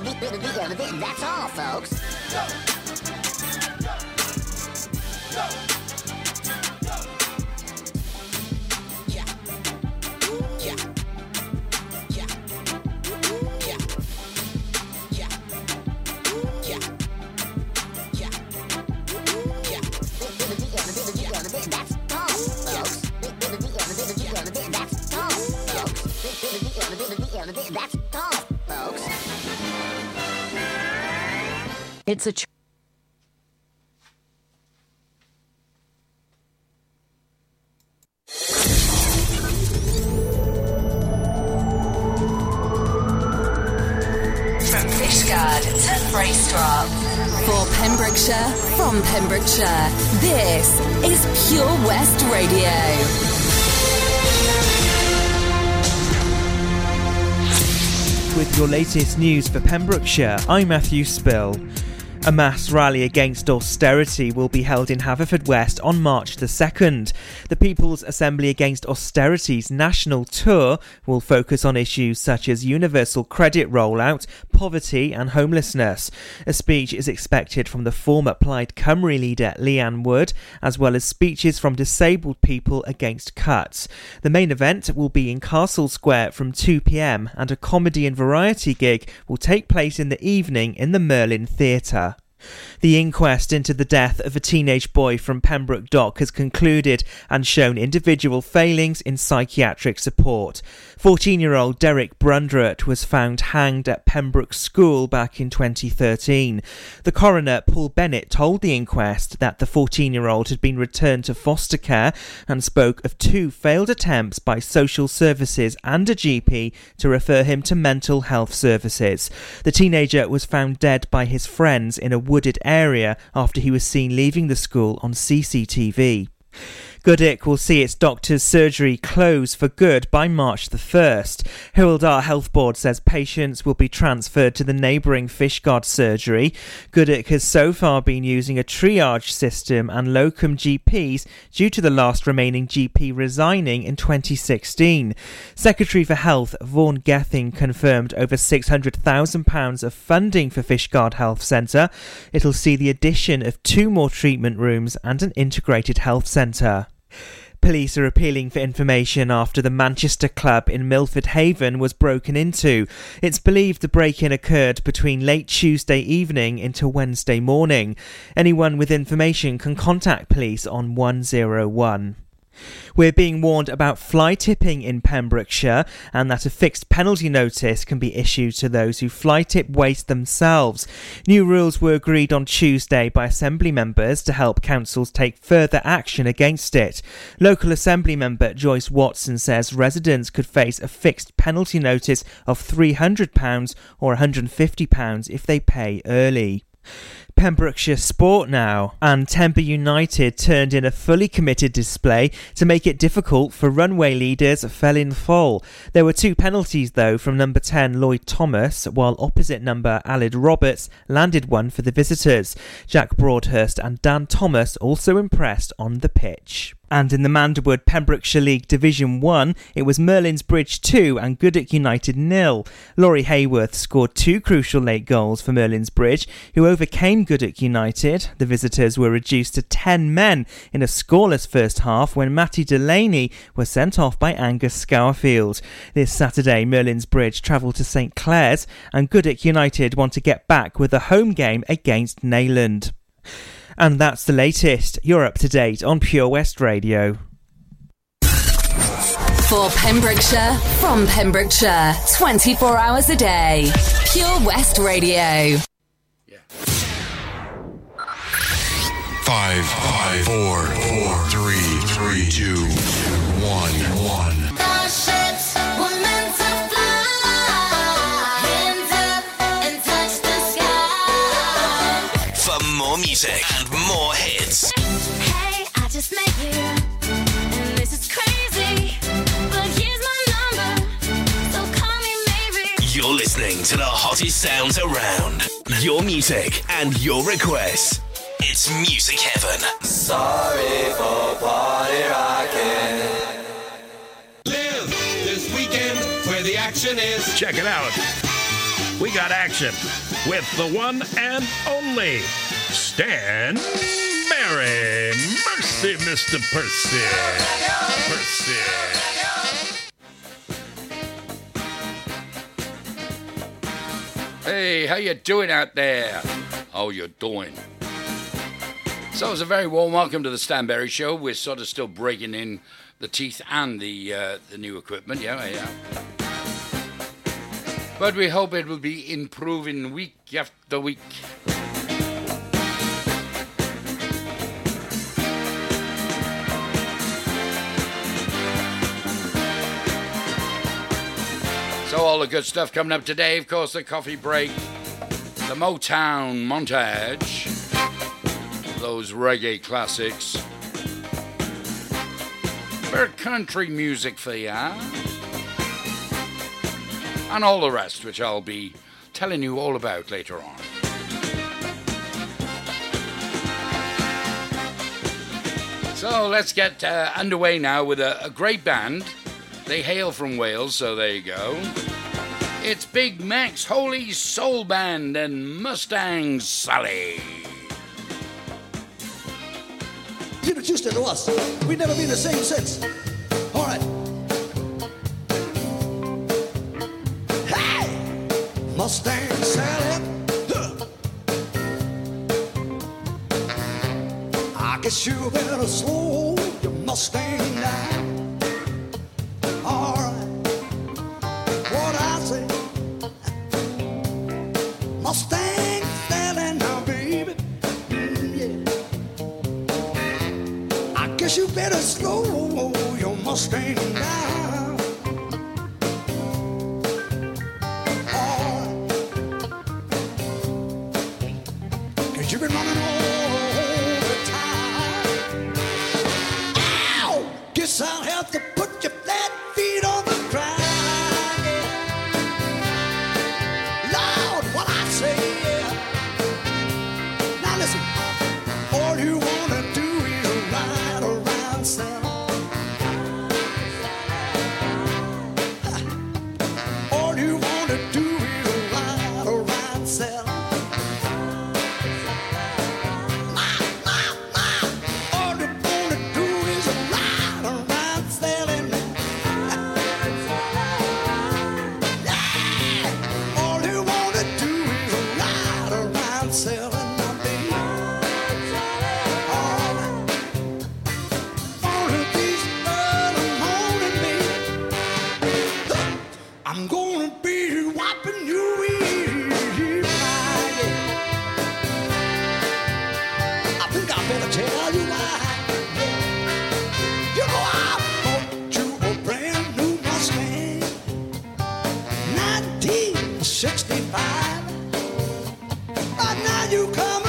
That's all, folks. Fishguard to. For Pembrokeshire, from Pembrokeshire, this is Pure West Radio. With your latest news for Pembrokeshire, I'm Matthew Spill. A mass rally against austerity will be held in Haverfordwest on March the 2nd. The People's Assembly Against Austerity's national tour will focus on issues such as universal credit rollout, poverty, and homelessness. A speech is expected from the former Plaid Cymru leader Leanne Wood, as well as speeches from disabled people against cuts. The main event will be in Castle Square from 2 pm, and a comedy and variety gig will take place in the evening in the Merlin Theatre. The inquest into the death of a teenage boy from Pembroke Dock has concluded and shown individual failings in psychiatric support. 14 year old Derek Brundrett was found hanged at Pembroke School back in 2013. The coroner, Paul Bennett, told the inquest that the 14 year old had been returned to foster care and spoke of two failed attempts by social services and a GP to refer him to mental health services. The teenager was found dead by his friends in a wooded area after he was seen leaving the school on CCTV. Goodwick will see its doctor's surgery close for good by March the 1st. Hywel Health Board says patients will be transferred to the neighbouring Fishguard surgery. Goodwick has so far been using a triage system and locum GPs due to the last remaining GP resigning in 2016. Secretary for Health Vaughan Gething confirmed over £600,000 of funding for Fishguard Health Centre. It'll see the addition of two more treatment rooms and an integrated health centre. Police are appealing for information after the Manchester club in Milford Haven was broken into. It's believed the break in occurred between late Tuesday evening into Wednesday morning. Anyone with information can contact police on 101. We're being warned about fly tipping in Pembrokeshire and that a fixed penalty notice can be issued to those who fly tip waste themselves. New rules were agreed on Tuesday by Assembly members to help councils take further action against it. Local Assembly member Joyce Watson says residents could face a fixed penalty notice of £300 or £150 if they pay early. Pembrokeshire Sport now, and Tenby United turned in a fully committed display to make it difficult for runway leaders Felinfoel. There were two penalties though from number 10 Lloyd Thomas, while opposite number Aled Roberts landed one for the visitors. Jack Broadhurst and Dan Thomas also impressed on the pitch. And in the Manderwood Pembrokeshire League Division 1, it was Merlin's Bridge 2 and Goodwick United nil. Laurie Hayworth scored two crucial late goals for Merlin's Bridge, who overcame Goodwick United. The visitors were reduced to 10 men in a scoreless first half when Matty Delaney was sent off by Angus Scourfield. This Saturday, Merlin's Bridge travel to St Clears and Goodwick United want to get back with a home game against Neyland. And that's the latest. You're up to date on Pure West Radio. For Pembrokeshire, from Pembrokeshire, 24 hours a day. Pure West Radio. Five, five, four, four, three, three, two, one, one. For more music and more hits, Hey, I just met you, and this is crazy. But here's my number, so call me maybe. you're listening to the hottest sounds around. Your music and your requests. It's Music Heaven. Sorry for party rocking. Live this weekend where the action is. Check it out. we got action with the one and only Stan Barry. Mercy, Mr. Percy. Percy. Hey, how you doing out there? How you doing? So it's a very warm welcome to the Stanberry Show. We're sort of still breaking in the teeth and the uh, the new equipment, yeah, yeah. But we hope it will be improving week after week. So all the good stuff coming up today, of course, the coffee break, the Motown montage, those reggae classics, bit country music for ya, and all the rest, which I'll be telling you all about later on. So let's get uh, underway now with a, a great band. They hail from Wales, so there you go. It's Big Mac's Wholly Soul Band and Mustang Sally. Introduced her to us. We've never been the same since. All right. Hey! Mustang Sally. Huh. I guess you better slow your Mustang you come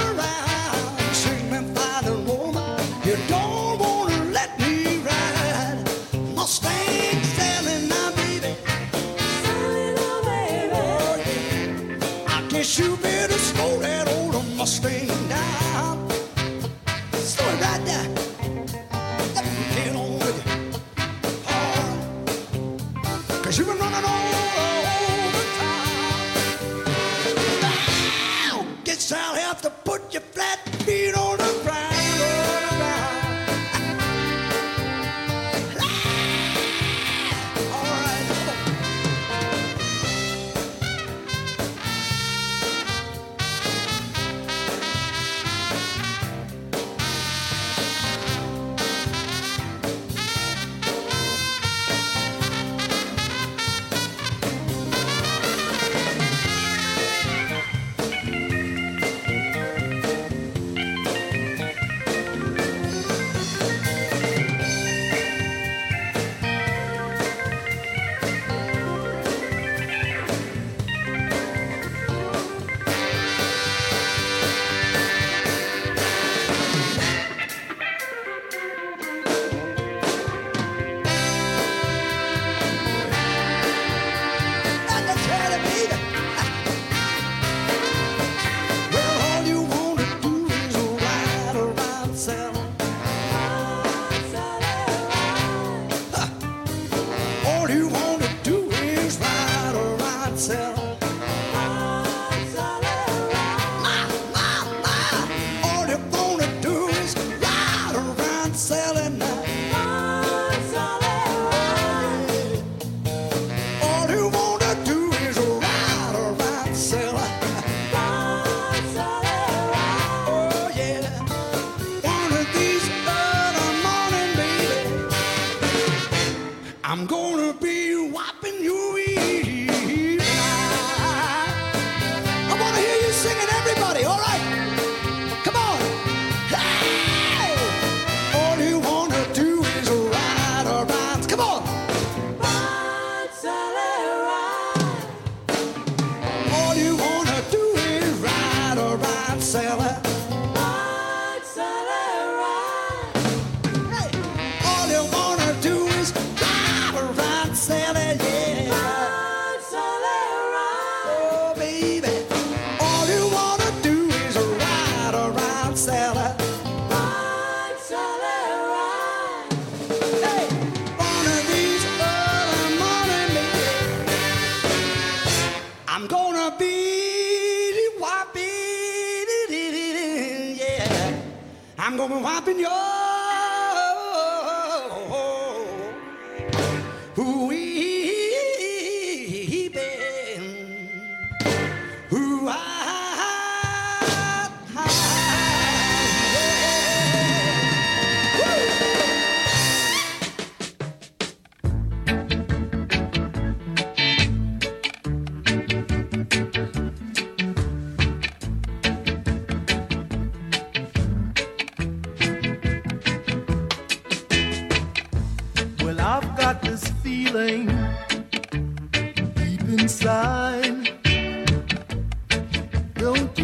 não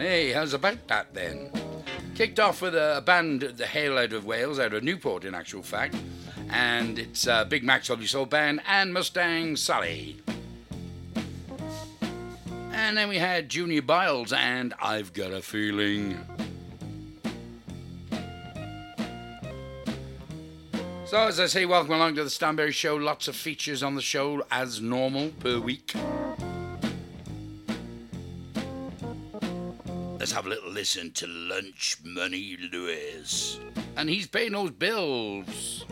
Hey, how's about that then? Kicked off with a band, the Hail Out of Wales, out of Newport in actual fact, and it's uh, Big Mac's Lovely Soul Band and Mustang Sally. And then we had Junior Byles and I've Got a Feeling. So, as I say, welcome along to the Stanberry Show. Lots of features on the show as normal per week. Let's have a little listen to LunchMoney Lewis. And he's paying those bills.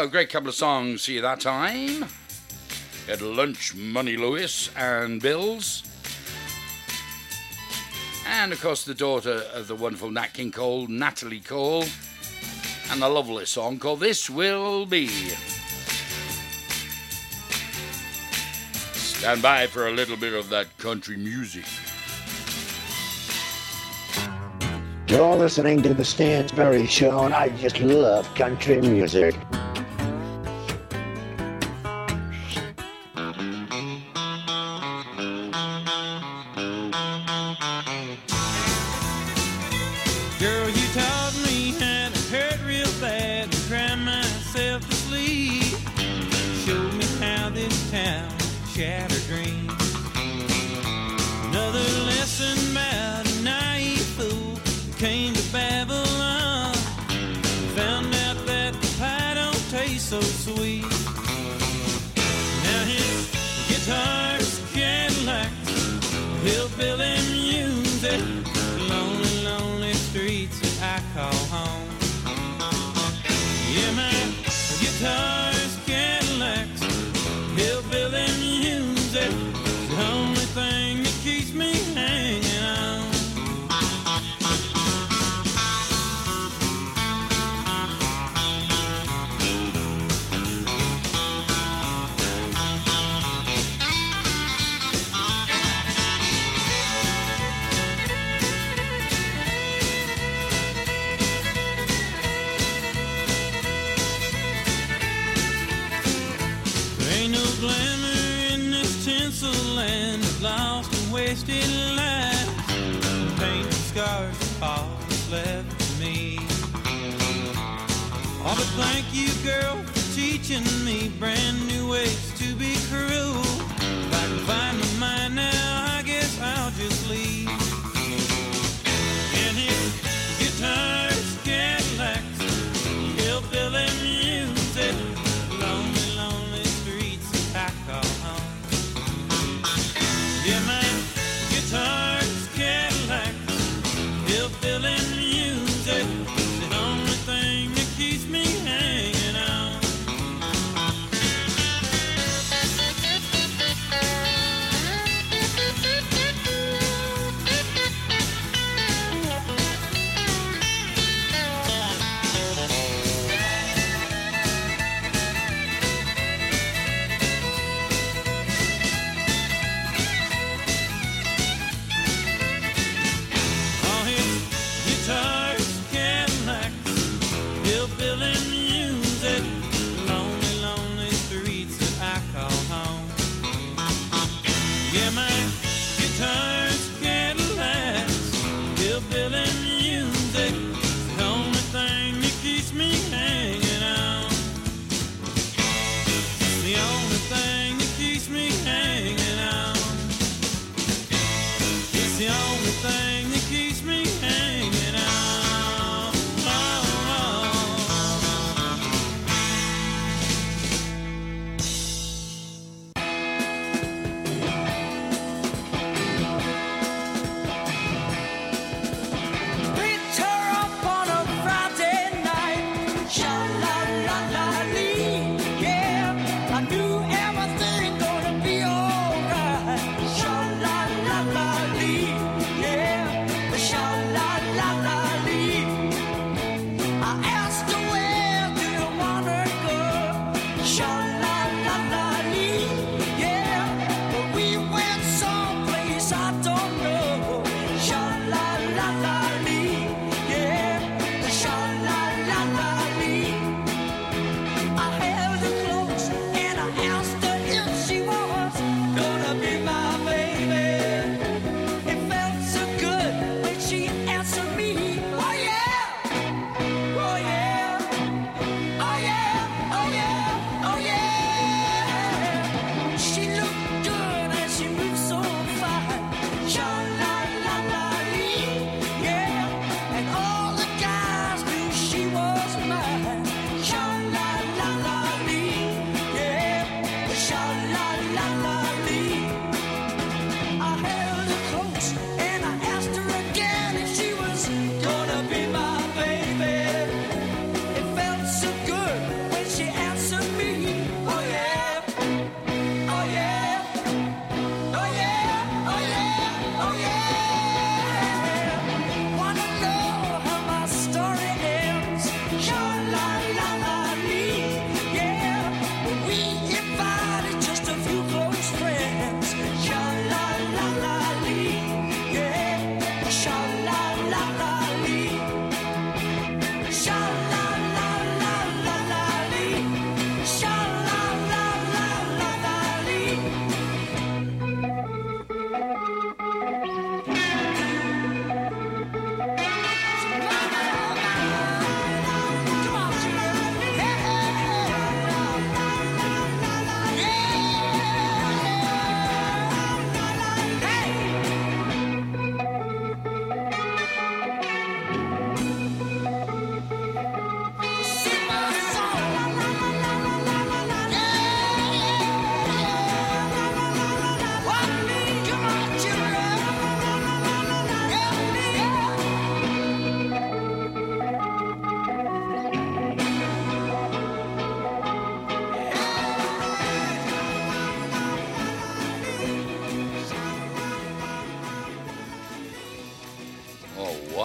Oh, great couple of songs here that time. At lunch, Money Lewis and Bills. And of course, the daughter of the wonderful Nat King Cole, Natalie Cole, and the lovely song called This Will Be. Stand by for a little bit of that country music. You're listening to the Stansberry Show, and I just love country music. teaching me brand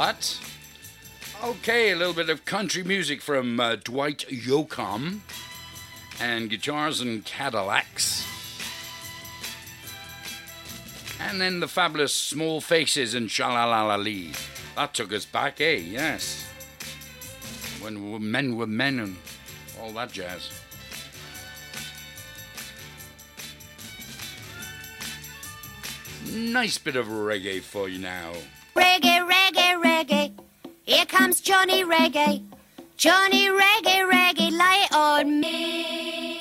lot. Okay, a little bit of country music from uh, Dwight Yoakam and Guitars and Cadillacs. And then the fabulous Small Faces and Shalalalalee. That took us back, eh? Yes. When men were men and all that jazz. Nice bit of reggae for you now. Reggae, reggae, reggae. Here comes Johnny Reggae. Johnny Reggae, reggae, light on me.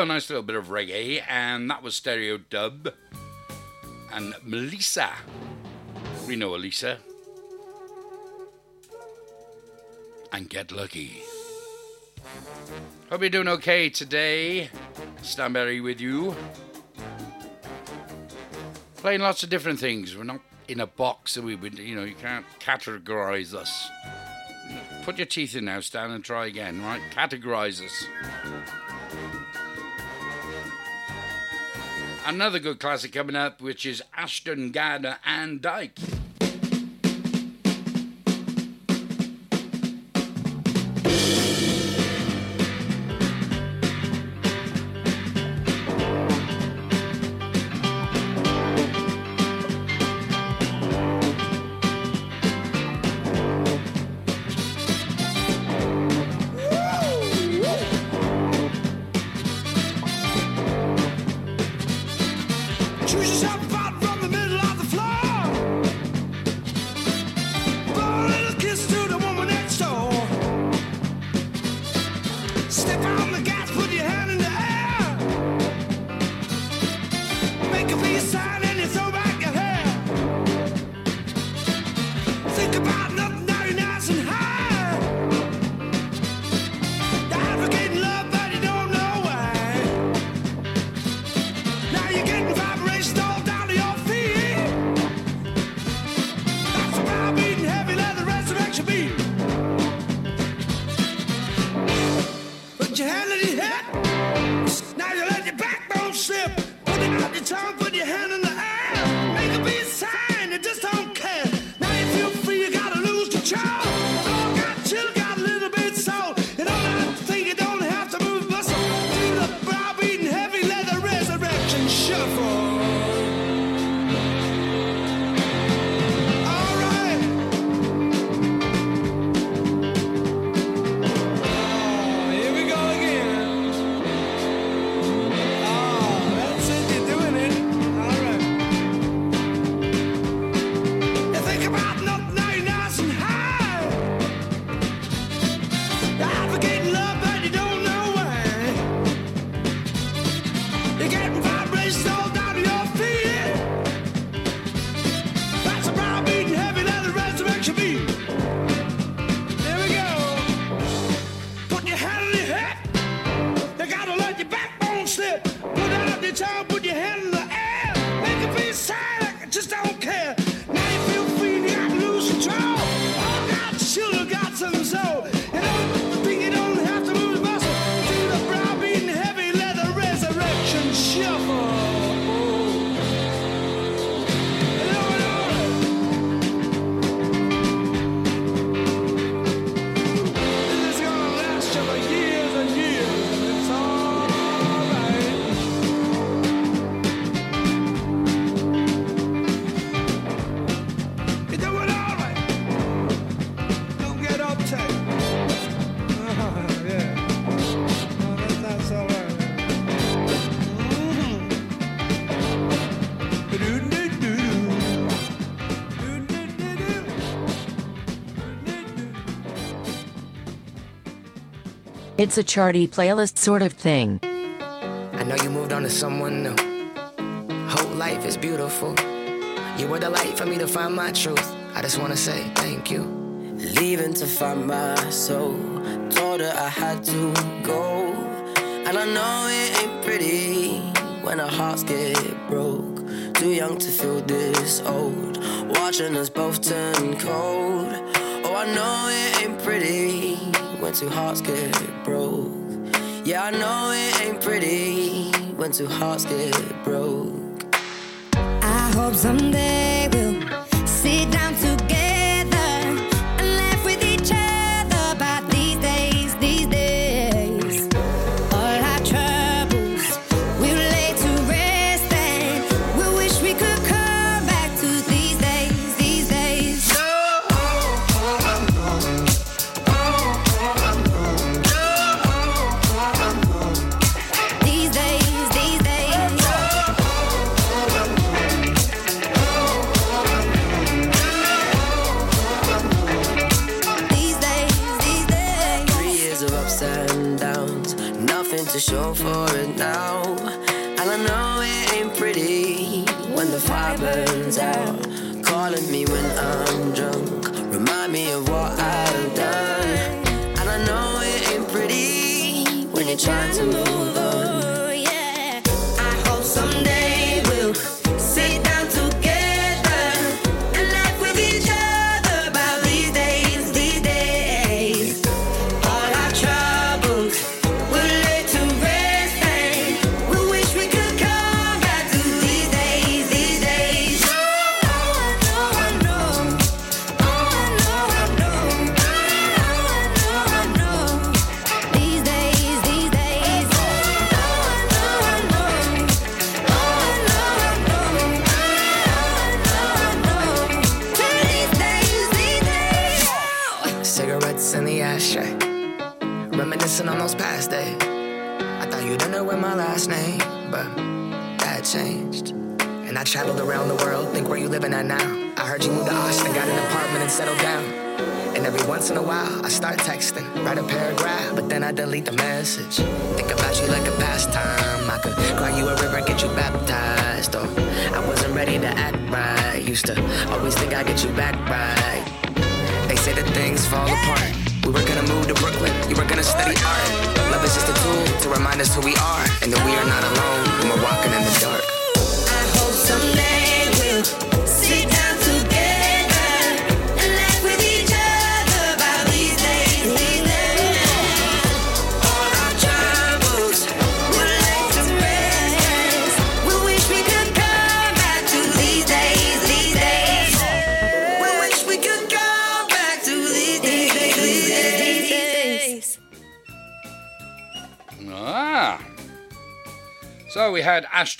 A nice little bit of reggae, and that was Stereo Dub and Melissa. We know Elisa. And get lucky. Hope you're doing okay today. Stanberry with you. Playing lots of different things. We're not in a box, and we you know, you can't categorize us. Put your teeth in now, Stan, and try again, right? Categorize us. Another good classic coming up, which is Ashton Gardner and Dyke. It's a charty playlist sort of thing. I know you moved on to someone new. Hope life is beautiful. You were the light for me to find my truth. I just wanna say thank you. Leaving to find my soul. Told her I had to go. And I know it ain't pretty when our hearts get broke. Too young to feel this old. Watching us both turn cold. Oh, I know it ain't pretty when two hearts get broke. Yeah, I know it ain't pretty when two hearts get broke. I hope someday we'll sit down together for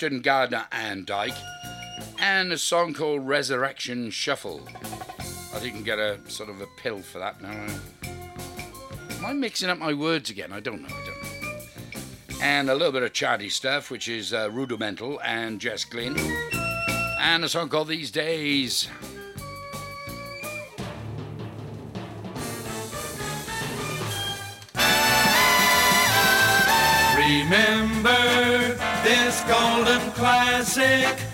Ashton Gardner and Dyke, and a song called Resurrection Shuffle. I didn't get a sort of a pill for that. No, am I mixing up my words again? I don't know. I don't know. And a little bit of Chardy stuff, which is uh, Rudimental and Jess Glynne, and a song called These Days. Remember this golden classic.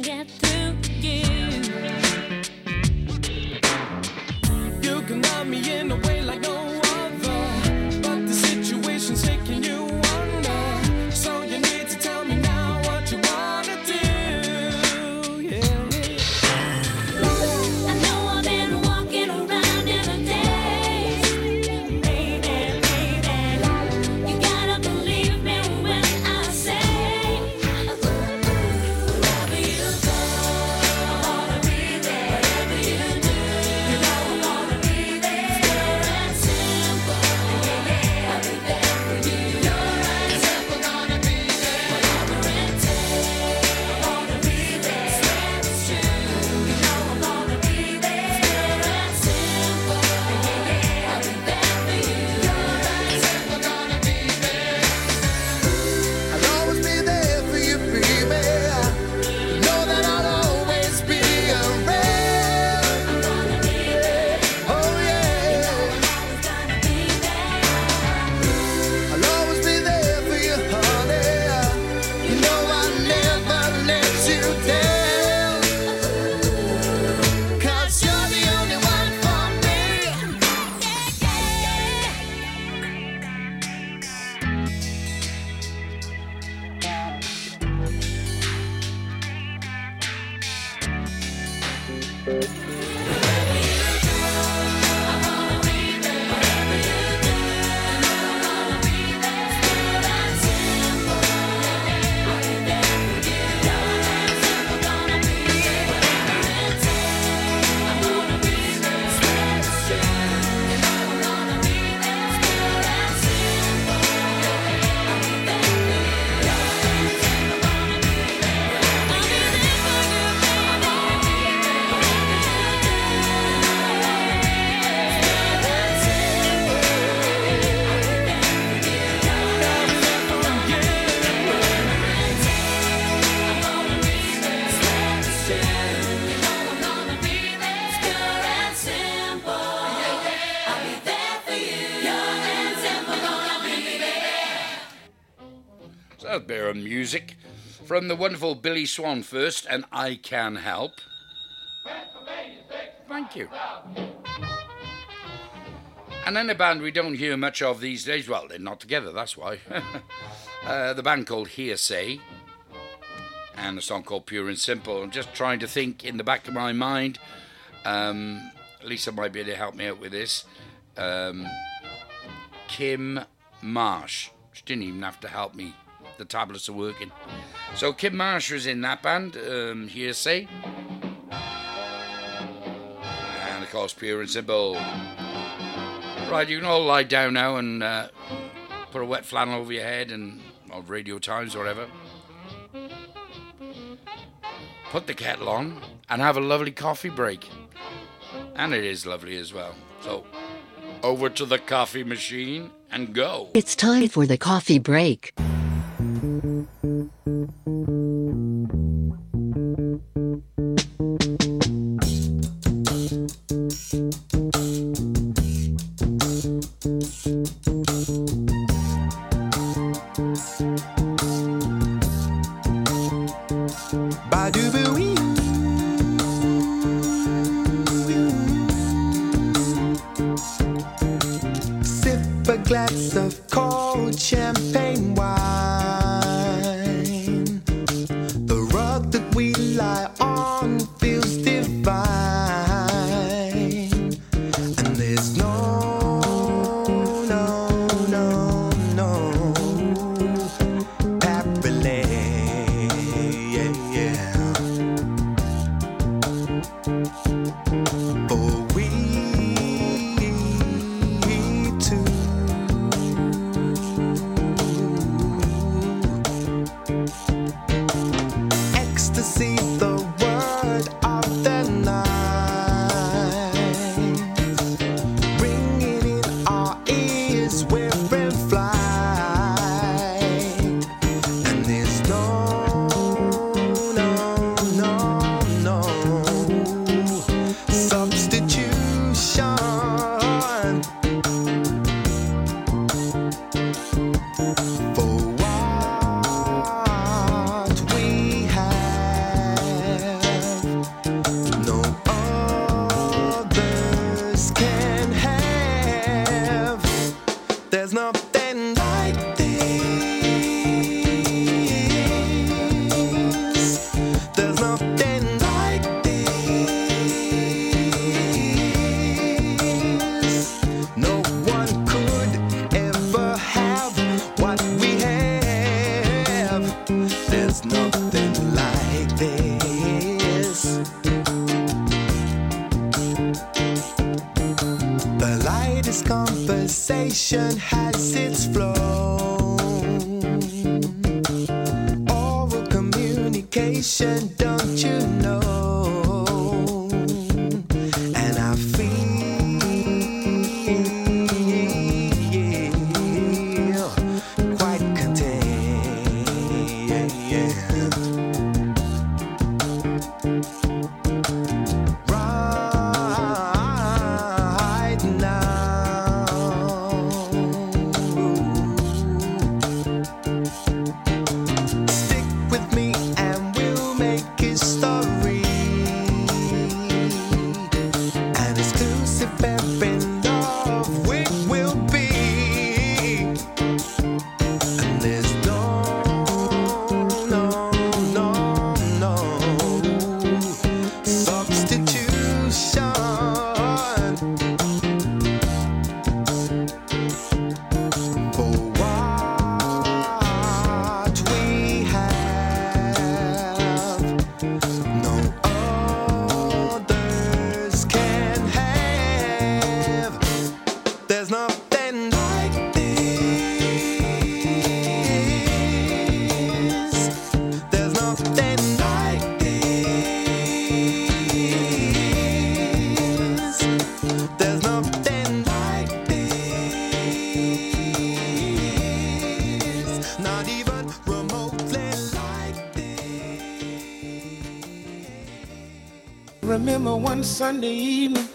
And get through you. You can love me in a way from the wonderful Billy Swan first, and I Can Help. Thank you. And then a band we don't hear much of these days. Well, they're not together, that's why. uh, the band called Hear'Say, and a song called Pure and Simple. I'm just trying to think in the back of my mind. Um, Lisa might be able to help me out with this. Um, Kim Marsh. She didn't even have to help me. The tablets are working. So Kim Marsh was in that band, um, Hear'Say. And of course, Pure and Simple. Right, you can all lie down now and uh, put a wet flannel over your head and or Radio Times or whatever. Put the kettle on and have a lovely coffee break. And it is lovely as well. So, over to the coffee machine and go. It's time for the coffee break. Glass of cold champagne wine. Don't you know? Sunday evening,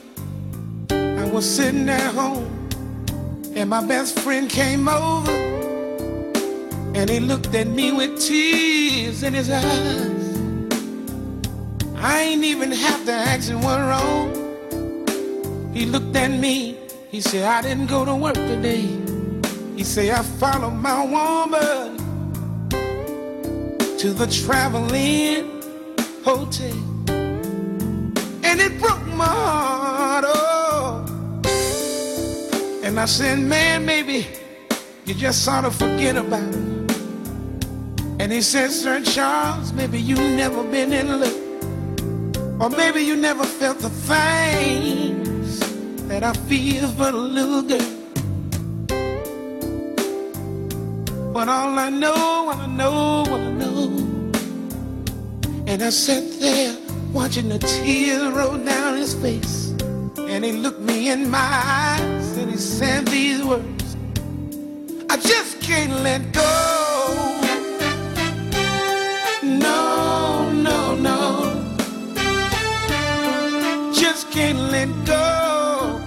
I was sitting at home, and my best friend came over, and he looked at me with tears in his eyes. I ain't even have to ask him what wrong. He looked at me, he said, I didn't go to work today. He said, I followed my woman to the traveling hotel and it broke my heart. Oh, and I said, man, maybe you just sort of forget about it. And he said, Sir Charles, maybe you never been in love, or maybe you never felt the things that I feel for the little girl. But all I know, I know, I know. And I sat there watching the tears roll down his face. And he looked me in my eyes and he said these words I just can't let go. No, no, no. Just can't let go.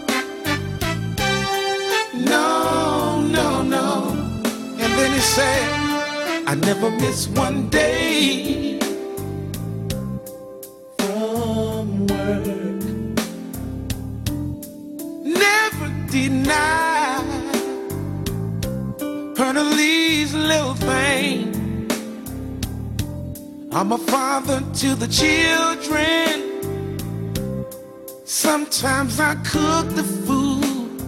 No, no, no. And then he said, I never miss one day deny least little thing. I'm a father to the children. Sometimes I cook the food,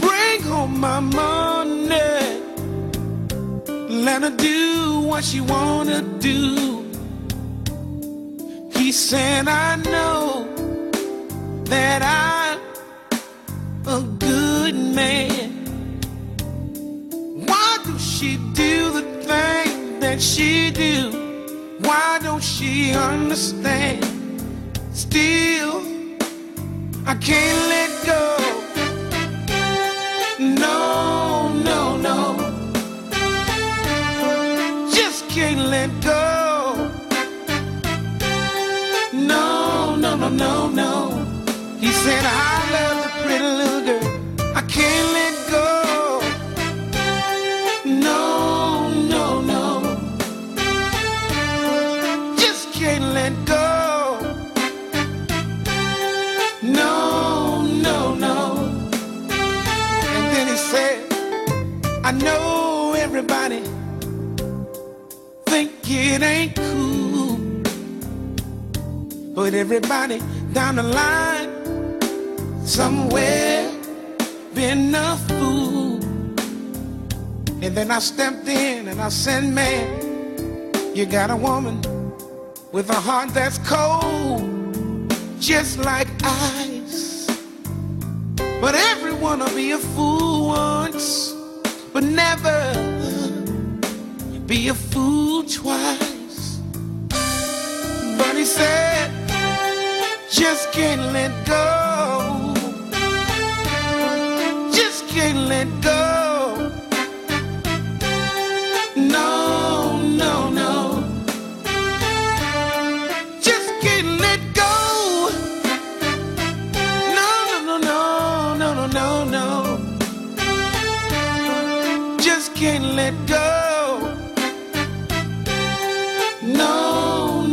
bring home my money, let her do what she wanna do. He said, I know that good man. Why does she do the thing that she do? Why don't she understand? Still, I can't let go. No, no, no. Just can't let go. No, no, no, no, no. He said, I love the pretty little girl. Everybody think it ain't cool. But everybody down the line, somewhere, been a fool. And then I stepped in and I said, man, You got a woman with a heart that's cold, just like ice. But everyone will be a fool once, but never be a fool twice. But he said, just can't let go. can't let go. No.